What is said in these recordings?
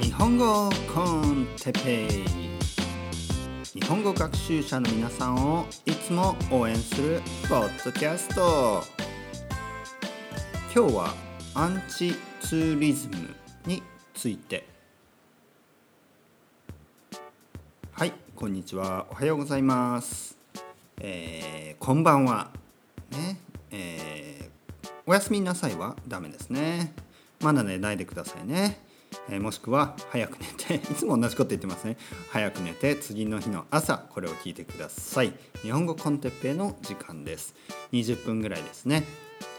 日本語コンテペイ。日本語学習者の皆さんをいつも応援するポッドキャスト。今日はアンチツーリズムについて。はいこんにちは。おはようございます。えー、こんばんは。ねえー、おやすみなさいはダメですね。まだ寝ないでくださいね。えー、もしくは早く寝て いつも同じこと言ってますね。早く寝て次の日の朝これを聞いてください。日本語コンテッペイの時間です。20分ぐらいですね。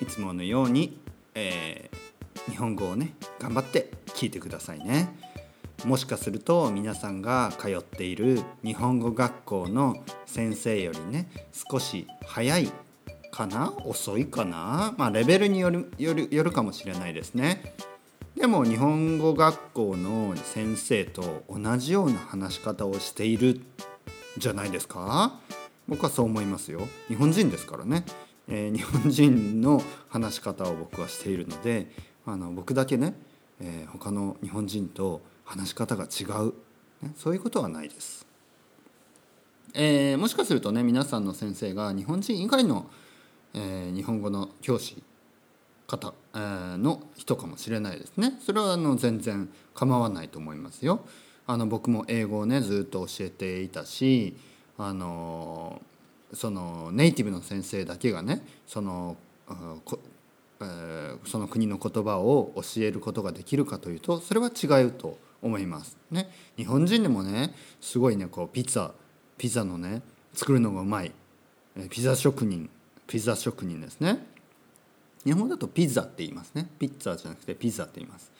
いつものように、えー、日本語をね頑張って聞いてくださいね。もしかすると皆さんが通っている日本語学校の先生よりね少し早いかな？遅いかな？まあレベルによるよるよるかもしれないですね。でも日本語学校の先生と同じような話し方をしているじゃないですか？僕はそう思いますよ。日本人ですからね、えー、日本人の話し方を僕はしているのであの僕だけね、えー、他の日本人と話し方が違う、ね、そういうことはないです、えー、もしかするとね皆さんの先生が日本人以外の、えー、日本語の教師方の人かもしれないですね。それはあの全然構わないと思いますよ。あの僕も英語をねずっと教えていたしあのそのネイティブの先生だけがねそのその国の言葉を教えることができるかというとそれは違うと思います。ね、日本人でもねすごいねこうピザピザのね作るのがうまい。ピザ職人ピザ職人ですね。日本だとピザって言いますね。ピッツァじゃなくてピザって言います。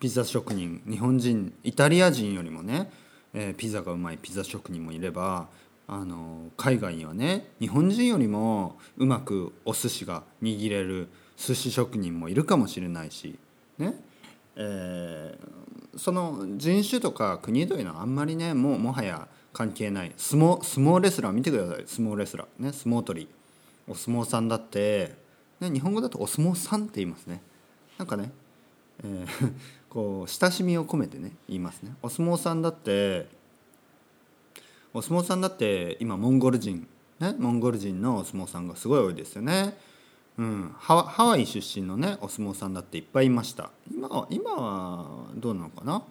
ピザ職人。日本人イタリア人よりもね、えー、ピザがうまい。ピザ職人もいればあの海外にはね日本人よりもうまくお寿司が握れる寿司職人もいるかもしれないしね。えー、その人種とか国というのはあんまりねもうもはや関係ない。相撲相撲レスラー見てください。相撲レスラー。ね。相撲取りお相撲さんだってね、日本語だとお相撲さんって言いますね。なんかね、えー、こう親しみを込めてね言いますね。お相撲さんだってお相撲さんだって今モンゴル人。ねモンゴル人のお相撲さんがすごい多いですよね。うん、ハワイ出身のねお相撲さんだっていっぱいいました。今は今はどうなのかな、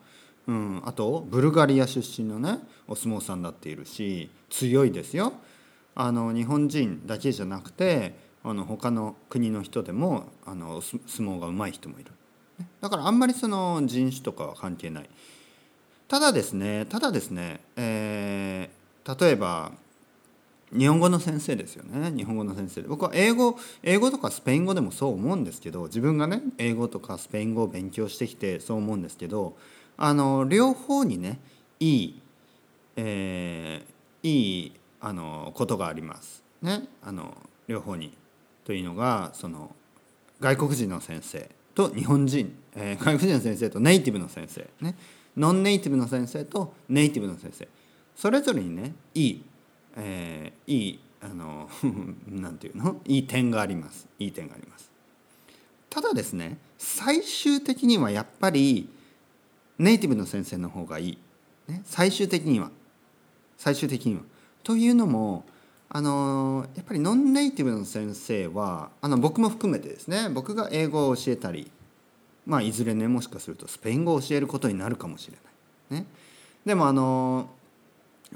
うん、あとブルガリア出身のねお相撲さんだっているし強いですよ。あの日本人だけじゃなくてあの他の国の人でもあの相撲が上手い人もいる。だからあんまりその人種とかは関係ない。ただですねただですね、えー、例えば日本語の先生ですよね。日本語の先生僕は英語英語とかスペイン語でもそう思うんですけど自分がね英語とかスペイン語を勉強してきてそう思うんですけどあの両方にねいい、えー、いいあのことがあります。ね、あの両方に。というのがその外国人の先生と日本人、えー、外国人の先生とネイティブの先生ね。ノンネイティブの先生とネイティブの先生。それぞれにねいい、えー、いいあの なんていうの？いい点があります。いい点があります。ただですね最終的にはやっぱりネイティブの先生の方がいい、ね、最終的には。最終的には。というのもあのやっぱりノンネイティブの先生はあの僕も含めてですね僕が英語を教えたり、まあ、いずれねもしかするとスペイン語を教えることになるかもしれない。ね、でもあの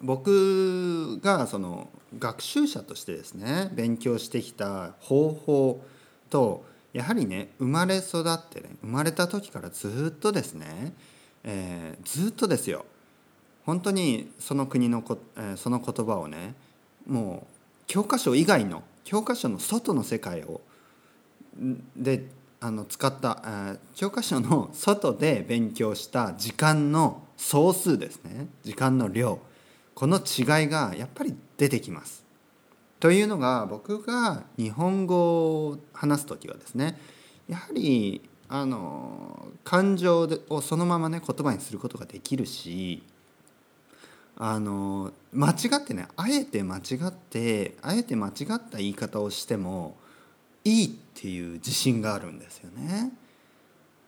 僕がその学習者としてですね勉強してきた方法とやはりね生まれ育ってね生まれた時からずっとですね、えー、ずっとですよ本当にその国のこ、えー、その言葉をねもう教科書以外の教科書の外の世界をであの使った教科書の外で勉強した時間の総数ですね時間の量この違いがやっぱり出てきます。というのが僕が日本語を話す時はですねやはりあの感情をそのままね言葉にすることができるしあの間違ってねあえて間違ってあえて間違った言い方をしてもいいっていう自信があるんですよね。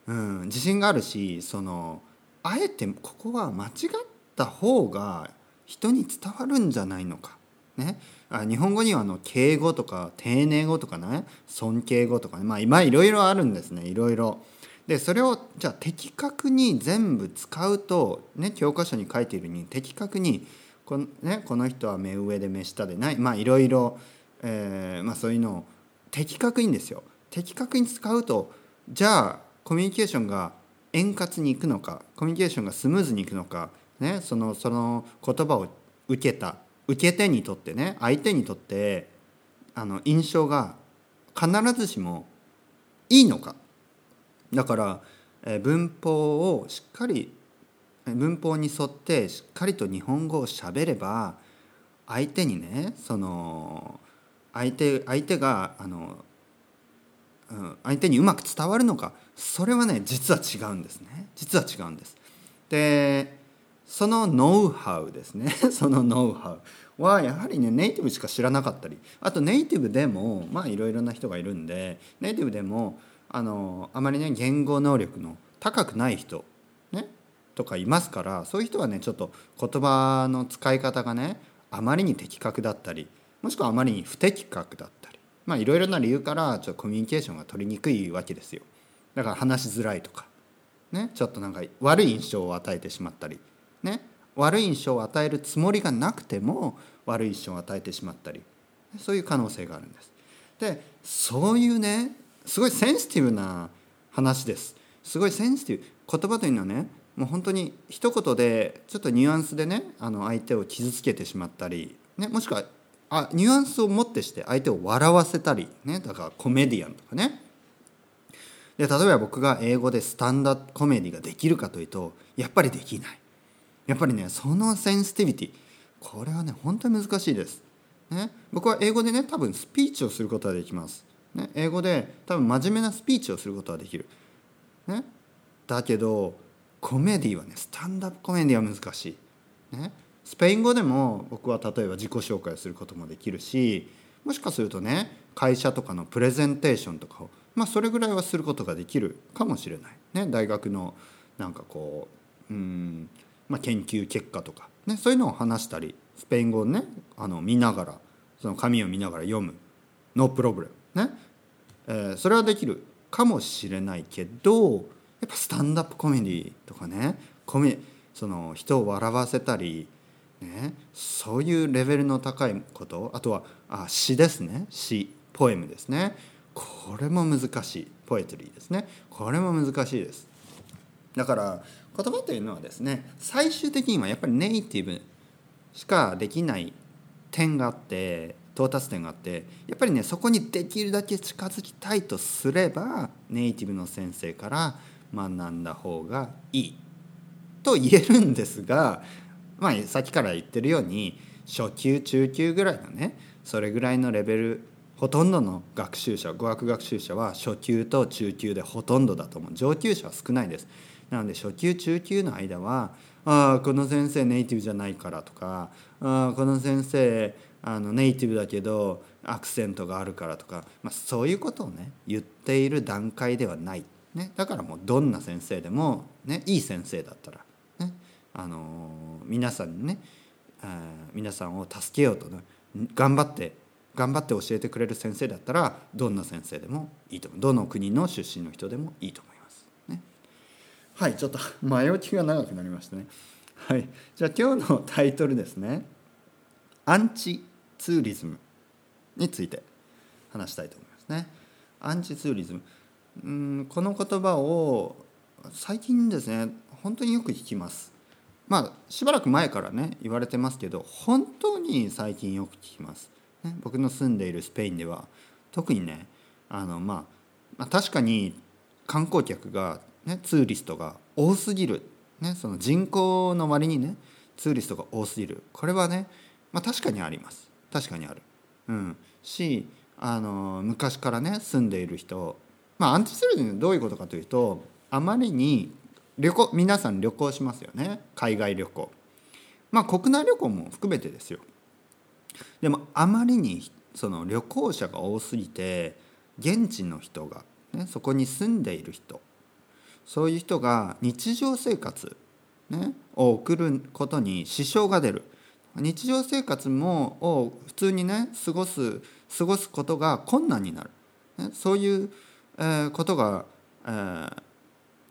うん、自信があるしそのあえてここは間違った方が人に伝わるんじゃないのか。ね、あ日本語にはあの敬語とか丁寧語とかね尊敬語とかねまあ今いろいろあるんですねいろいろ。でそれをじゃあ的確に全部使うと、ね、教科書に書いているように的確にこの,、ね、この人は目上で目下でないまあいろいろ、えーまあ、そういうのを的確にですよ。的確に使うとじゃあコミュニケーションが円滑にいくのかコミュニケーションがスムーズにいくのか、ね、そのその言葉を受けた受け手にとってね相手にとってあの印象が必ずしもいいのか。だから文法をしっかり文法に沿ってしっかりと日本語をしゃべれば相手にねその相手相手があの、うん、相手にうまく伝わるのかそれはね実は違うんですね。実は違うんです。でそのノウハウですね。そのノウハウ。はやはりねネイティブしか知らなかったり。あとネイティブでもまあいろいろな人がいるんでネイティブでもあのあまりね言語能力の高くない人、ね、とかいますからそういう人はねちょっと言葉の使い方がねあまりに的確だったりもしくはあまりに不的確だったりまあいろいろな理由からちょっとコミュニケーションが取りにくいわけですよだから話しづらいとか、ね、ちょっとなんか悪い印象を与えてしまったり、ね、悪い印象を与えるつもりがなくても悪い印象を与えてしまったりそういう可能性があるんです。でそういうねすごいセンシティブな話です。すごいセンシティブ。言葉というのはねもう本当に一言でちょっとニュアンスでねあの相手を傷つけてしまったり、ね、もしくはあニュアンスをもってして相手を笑わせたり、ね、だからコメディアンとかね。で例えば僕が英語でスタンダードコメディができるかというとやっぱりできない。やっぱりねそのセンシティビティこれはね本当に難しいです、ね、僕は英語でね多分スピーチをすることができます。ね、英語で多分真面目なスピーチをすることはできる、ね、だけどコメディはねスタンダップコメディは難しい、ね、スペイン語でも僕は例えば自己紹介をすることもできるしもしかするとね会社とかのプレゼンテーションとかをまあそれぐらいはすることができるかもしれない、ね、大学のなんかこううん、まあ、研究結果とか、ね、そういうのを話したりスペイン語をねあの見ながらその紙を見ながら読む。ノープロブレムね。えー、それはできるかもしれないけどやっぱスタンダップコメディとかねコメその人を笑わせたり、ね、そういうレベルの高いことあとはあ詩ですね。詩ポエムですね。これも難しい。ポエトリーですね。これも難しいです。だから言葉というのはですね最終的にはやっぱりネイティブしかできない点があって到達点があってやっぱりねそこにできるだけ近づきたいとすればネイティブの先生から学んだ方がいいと言えるんですが、まあ、さっきから言ってるように初級中級ぐらいのね。それぐらいのレベルほとんどの学習者語学学習者は初級と中級でほとんどだと思う。上級者は少ないです。なので初級中級の間は「ああこの先生ネイティブじゃないから」とか「ああこの先生あのネイティブだけどアクセントがあるからとか、まあ、そういうことをね言っている段階ではない、ね、だからもうどんな先生でも、ね、いい先生だったら、ねあの皆さんにね皆さんを助けようと、ね、頑張って頑張って教えてくれる先生だったらどんな先生でもいいと思う。どの国の出身の人でもいいと思います。はいちょっと 前置きが長くなりましたね。はい、じゃあ今日のタイトルですね。アンチツーリズムについて話したいと思いますね。アンチツーリズムうんこの言葉を最近ですね本当によく聞きます。まあしばらく前からね言われてますけど本当に最近よく聞きます。ね、僕の住んでいるスペインでは特にねあの、まあ、まあ確かに観光客が、ね、ツーリストが多すぎる、ね、その人口の割にねツーリストが多すぎるこれはね、まあ、確かにあります。確かにある。うん、しあの昔からね住んでいる人まあアンチスルーどういうことかというとあまりに旅行皆さん旅行しますよね海外旅行。まあ国内旅行も含めてですよ。でもあまりにその旅行者が多すぎて現地の人が、ね、そこに住んでいる人そういう人が日常生活ね、を送ることに支障が出る。日常生活もを普通にね過ごす過ごすことが困難になる、ね、そういう、えー、ことが、えー、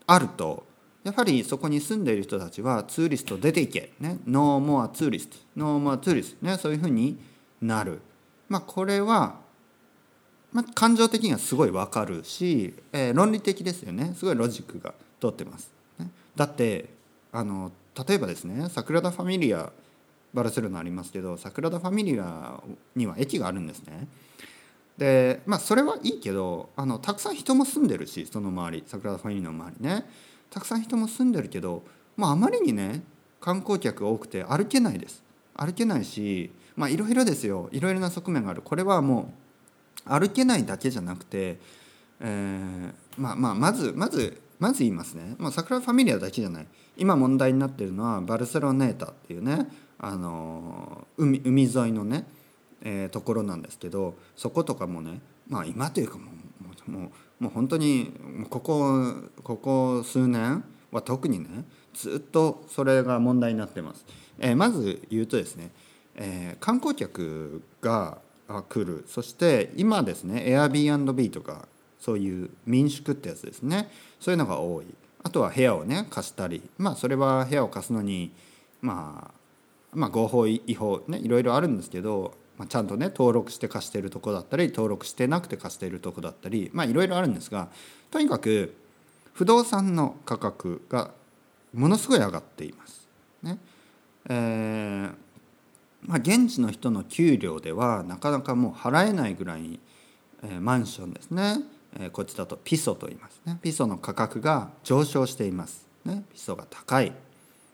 あるとやはりそこに住んでいる人たちはツーリスト出ていけ、ね、 no more tourist no more tourist、ね、そういうふうになる、まあ、これは、まあ、感情的にはすごいわかるし、えー、論理的ですよね。すごいロジックが通ってます、ね、だってあの例えばですねサクラダ・ファミリアバルセロナありますけどサクラダ・ファミリアには駅があるんですね。でまあそれはいいけどあのたくさん人も住んでるしその周りサクラダ・ファミリアの周りね。たくさん人も住んでるけど、まあ、あまりにね観光客が多くて歩けないです。歩けないしまあいろいろですよ。いろいろな側面がある。これはもう歩けないだけじゃなくて、えー、まあまあまずまずまず言いますね、まあ、サクラファミリアだけじゃない今問題になってるのはバルセロネータっていうねあの海海沿いのね、えー、ところなんですけどそことかもねまあ今というかもうもうもう本当にここここ数年は特にねずっとそれが問題になってます。えー、まず言うとですね、えー、観光客が来る。そして今ですね Airbnb とかそういう民宿ってやつですね。そういうのが多い。あとは部屋をね貸したり。まあそれは部屋を貸すのにまあまあ合法違法ねいろいろあるんですけど、まあ、ちゃんとね登録して貸してるとこだったり登録してなくて貸してるとこだったりまあいろいろあるんですがとにかく不動産の価格がものすごい上がっています。ね。えーまあ、現地の人の給料ではなかなかもう払えないぐらい、えー、マンションですね、えー、こっちだとピソと言いますね。ピソの価格が上昇しています、ね、ピソが高い。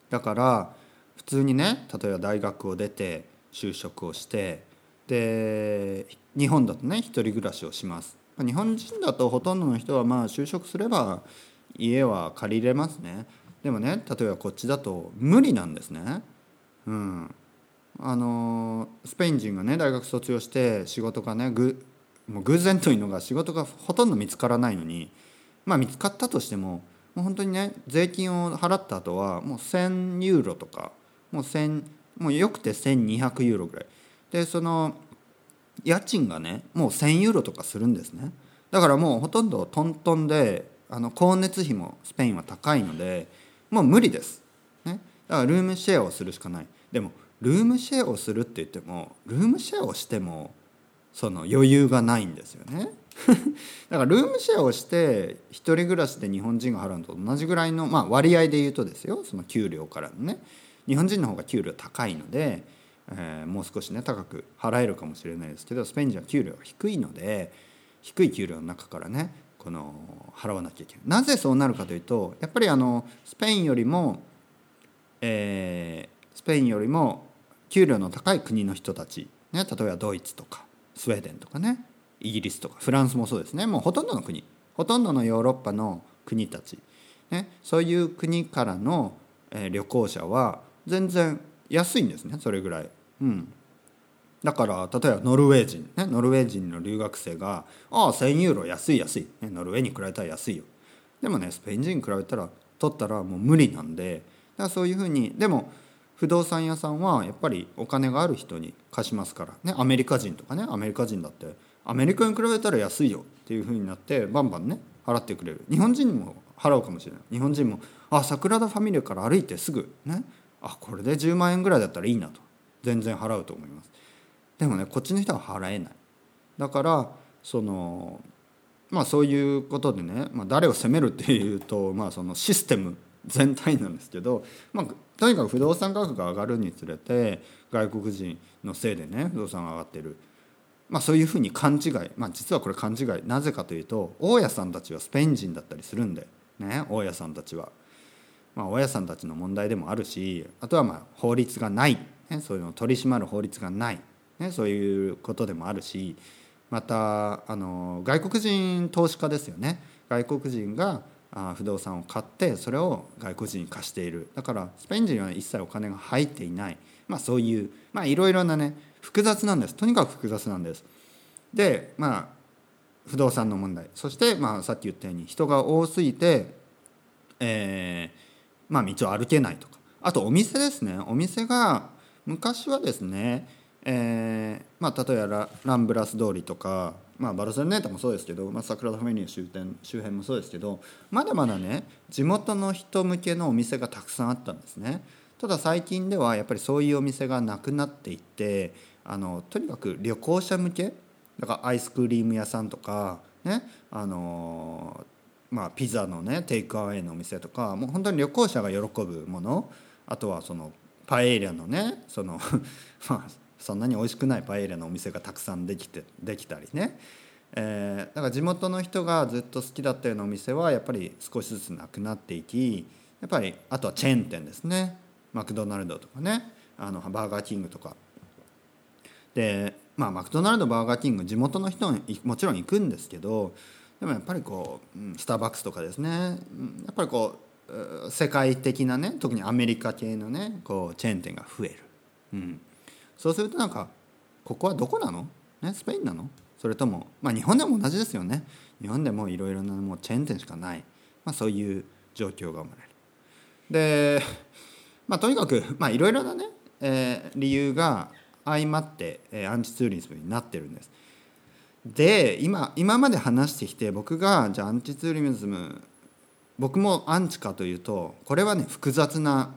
だから普通にね例えば大学を出て就職をしてで日本だとね一人暮らしをします。日本人だとほとんどの人はまあ就職すれば家は借りれますね。でもね例えばこっちだと無理なんですね。うん。あのスペイン人がね大学卒業して仕事がねぐもう偶然というのが仕事がほとんど見つからないのにまあ見つかったとしてももう本当にね税金を払った後はもう1,000ユーロとかもう1もうよくて1200ユーロぐらい。でその家賃がねもう1,000ユーロとかするんですね。だからもうほとんどトントンであの光熱費もスペインは高いのでもう無理です、ね、だからルームシェアをするしかない。でもルームシェアをするって言ってもルームシェアをしてもその余裕がないんですよね。だからルームシェアをして1人暮らしで日本人が払うのと同じぐらいの、まあ、割合で言うとですよ。その給料からのね。日本人の方が給料高いので、えー、もう少しね高く払えるかもしれないですけどスペイン人は給料が低いので低い給料の中からねこの払わなきゃいけない。なぜそうなるかというとやっぱりあのスペインよりも、えー、スペインよりも給料の高い国の人たち、ね、例えばドイツとかスウェーデンとかねイギリスとかフランスもそうですね。もうほとんどの国ほとんどのヨーロッパの国たち、ね、そういう国からの、え、旅行者は全然安いんですねそれぐらい。うん。だから例えばノルウェー人ねノルウェー人の留学生が「ああ1,000ユーロ安い安い、ね、ノルウェーに比べたら安いよ」でもねスペイン人に比べたら取ったらもう無理なんでだからそういうふうにでも不動産屋さんはやっぱりお金がある人に貸しますから。ねアメリカ人とかね。アメリカ人だってアメリカに比べたら安いよっていうふうになってバンバンね払ってくれる。日本人も払うかもしれない。日本人もあ桜田ファミリアから歩いてすぐね。あこれで10万円ぐらいだったらいいなと。全然払うと思います。でもねこっちの人は払えない。だからそのまあそういうことでね、まあ、誰を責めるっていうと、まあ、そのシステム全体なんですけど、まあ、とにかく不動産価格が上がるにつれて外国人のせいでね不動産が上がってる、まあ、そういうふうに勘違い、まあ、実はこれ勘違い。なぜかというと大家さんたちはスペイン人だったりするんで、ね、大家さんたちは。まあ、大家さんたちの問題でもあるしあとはまあ法律がない、ね、そういうのを取り締まる法律がない、ね、そういうことでもあるしまたあの外国人投資家ですよね。外国人が不動産を買ってそれを外国人に貸している。だからスペイン人は一切お金が入っていない、まあ、そういうまあいろいろなね複雑なんです。とにかく複雑なんです。でまあ不動産の問題。そしてまあさっき言ったように人が多すぎて、えーまあ、道を歩けないとか。あとお店ですね。お店が昔はですね、えーまあ、例えばランブラス通りとか、まあ、バルセロネータもそうですけど、まあ、サクラダ・ファミリア周辺周辺もそうですけどまだまだね地元の人向けのお店がたくさんあったんですね。ただ最近ではやっぱりそういうお店がなくなっていってあのとにかく旅行者向けだからアイスクリーム屋さんとかねあのまあ、ピザのねテイクアウェイのお店とかもう本当に旅行者が喜ぶものあとはそのパエリアのねその まあそんなに美味しくないパエリアのお店がたくさんできてできたりね、えー、だから地元の人がずっと好きだったようなお店はやっぱり少しずつなくなっていきやっぱりあとはチェーン店ですね。マクドナルドとかね。あのバーガーキングとか。でまあマクドナルドバーガーキング地元の人ももちろん行くんですけどでもやっぱりこうスターバックスとかですね。やっぱりこう世界的なね特にアメリカ系のねこうチェーン店が増える、うん、そうするとなんかここはどこなの、ね、スペインなの？それとも、まあ、日本でも同じですよね日本でもいろいろなもうチェーン店しかない、まあ、そういう状況が生まれる。で、まあ、とにかくいろいろなね、えー、理由が相まって、えー、アンチツーリズムになってるんです。で今今まで話してきて僕がじゃあアンチツーリズム僕もアンチかというとこれはね複雑な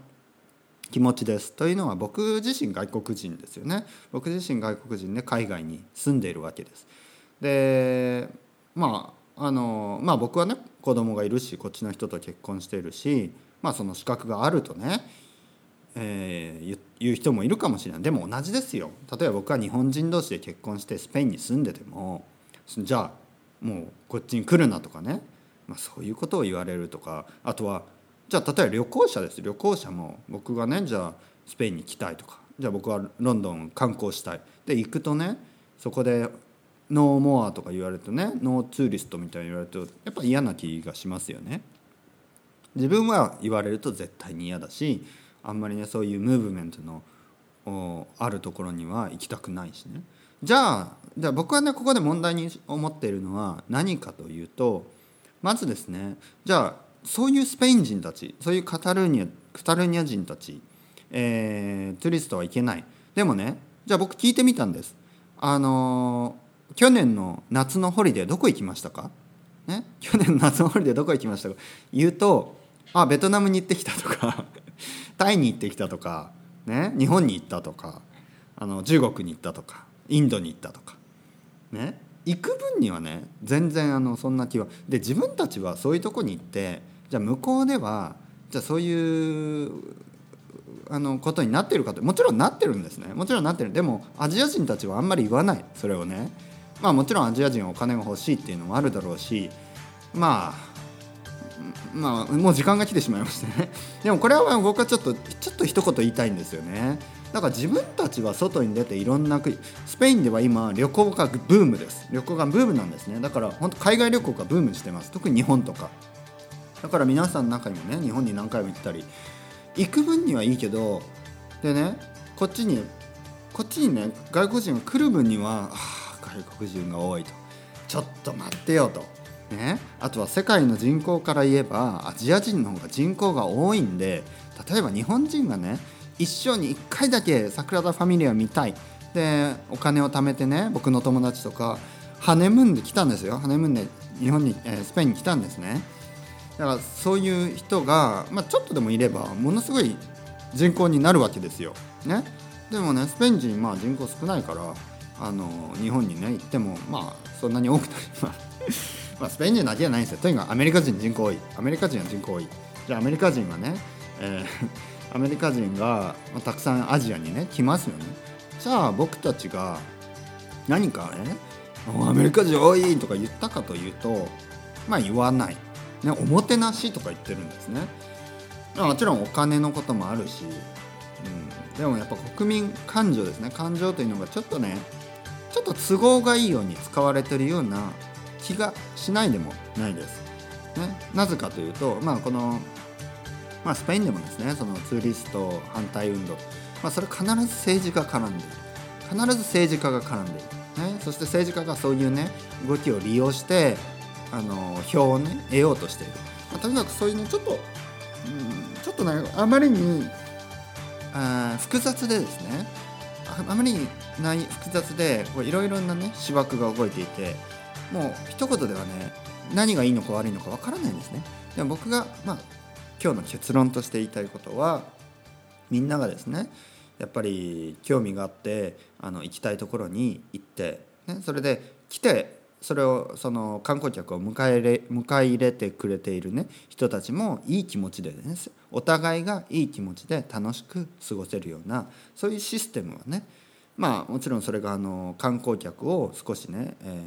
気持ちです。というのは僕自身外国人ですよね。僕自身外国人で海外に住んでいるわけです。でまああのまあ僕はね子供がいるしこっちの人と結婚しているしまあその資格があるとねえー、言う人もいるかもしれない。でも同じですよ。例えば僕は日本人同士で結婚してスペインに住んでてもじゃあもうこっちに来るなとかね、まあ、そういうことを言われるとか。あとはじゃあ例えば旅行者です。旅行者も僕がねじゃあスペインに来たいとか。じゃあ僕はロンドン観光したい。で行くとねそこでノーモアとか言われるとねノーツーリストみたいに言われるとやっぱ嫌な気がしますよね。自分は言われると絶対に嫌だしあんまりねそういうムーブメントのあるところには行きたくないしね。じゃあじゃあ僕はねここで問題に思っているのは何かというとまずですねじゃあそういうスペイン人たちそういうカタルーニャカタルーニャ人たち、えー、トゥリストはいけない。でもねじゃあ僕聞いてみたんです。あのー、去年の夏のホリデーどこ行きましたか？ね？去年の夏のホリデーどこ行きましたか？言うとあベトナムに行ってきたとか タイに行ってきたとか、ね、日本に行ったとかあの中国に行ったとかインドに行ったとかね？行く分にはね全然あのそんな気は。で自分たちはそういうとこに行ってじゃあ向こうではじゃあそういうあのことになってるかともちろんなってるんですね。もちろんなってる。でもアジア人たちはあんまり言わない。それをね。まあもちろんアジア人はお金が欲しいっていうのもあるだろうしまあまあもう時間が来てしまいましてね。でもこれは僕はちょっとちょっと一言言いたいんですよね。だから自分たちは外に出ていろんな国スペインでは今旅行がブームです。旅行がブームなんですね。だから本当海外旅行がブームしてます。特に日本とか。だから皆さんの中にもね日本に何回も行ったり行く分にはいいけどでねこっちにこっちにね外国人が来る分にはあ外国人が多いと。ちょっと待ってよと。ね、あとは世界の人口から言えばアジア人の方が人口が多いんで例えば日本人がね一生に1回だけ桜田ファミリアを見たい。でお金を貯めてね僕の友達とかハネムーンで来たんですよ。ハネムーンで日本に、えー、スペインに来たんですね。だからそういう人が、まあ、ちょっとでもいればものすごい人口になるわけですよ、ね、でもねスペイン人、まあ、人口少ないからあの日本にね行ってもまあそんなに多くなり まあ、スペイン人だけじゃないんですよ。とにかくアメリカ人人口多い。アメリカ人は人口多い。じゃあアメリカ人はね、えー、アメリカ人が、まあ、たくさんアジアにね来ますよね。じゃあ僕たちが何かねアメリカ人多いとか言ったかというとまあ言わない、ね、おもてなしとか言ってるんですね。もちろんお金のこともあるし、うん、でもやっぱ国民感情ですね。感情というのがちょっとねちょっと都合がいいように使われてるような気がしないでもないです。ね、なぜかというと、まあ、この、まあ、スペインでもですねそのツーリスト反対運動、まあ、それ必ず政治が絡んでいる。必ず政治家が絡んでいる、ね、そして政治家がそういうね動きを利用してあの票をね得ようとしている、まあ、とにかくそういうねちょっとうんちょっとねあまりにあ複雑でですねあまりにない複雑でいろいろなね思惑が動いていてもう一言ではね何がいいのか悪いのかわからないんですね。でも僕が、まあ、今日の結論として言いたいことはみんながですねやっぱり興味があってあの行きたいところに行って、ね、それで来てそれをその観光客を迎えれ迎え入れてくれている、ね、人たちもいい気持ちでねお互いがいい気持ちで楽しく過ごせるようなそういうシステムはねまあもちろんそれがあの観光客を少しね、え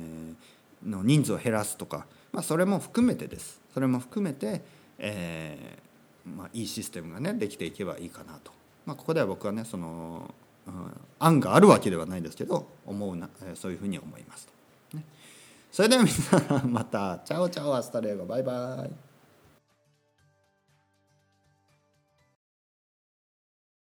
ー、の人数を減らすとか、まあ、それも含めてですそれも含めて、えーまあ、いいシステムがねできていけばいいかなと、まあ、ここでは僕はねその、うん、案があるわけではないですけど思うなそういうふうに思います。ね、それでは皆さんまた chao chao hasta luego バイバイ。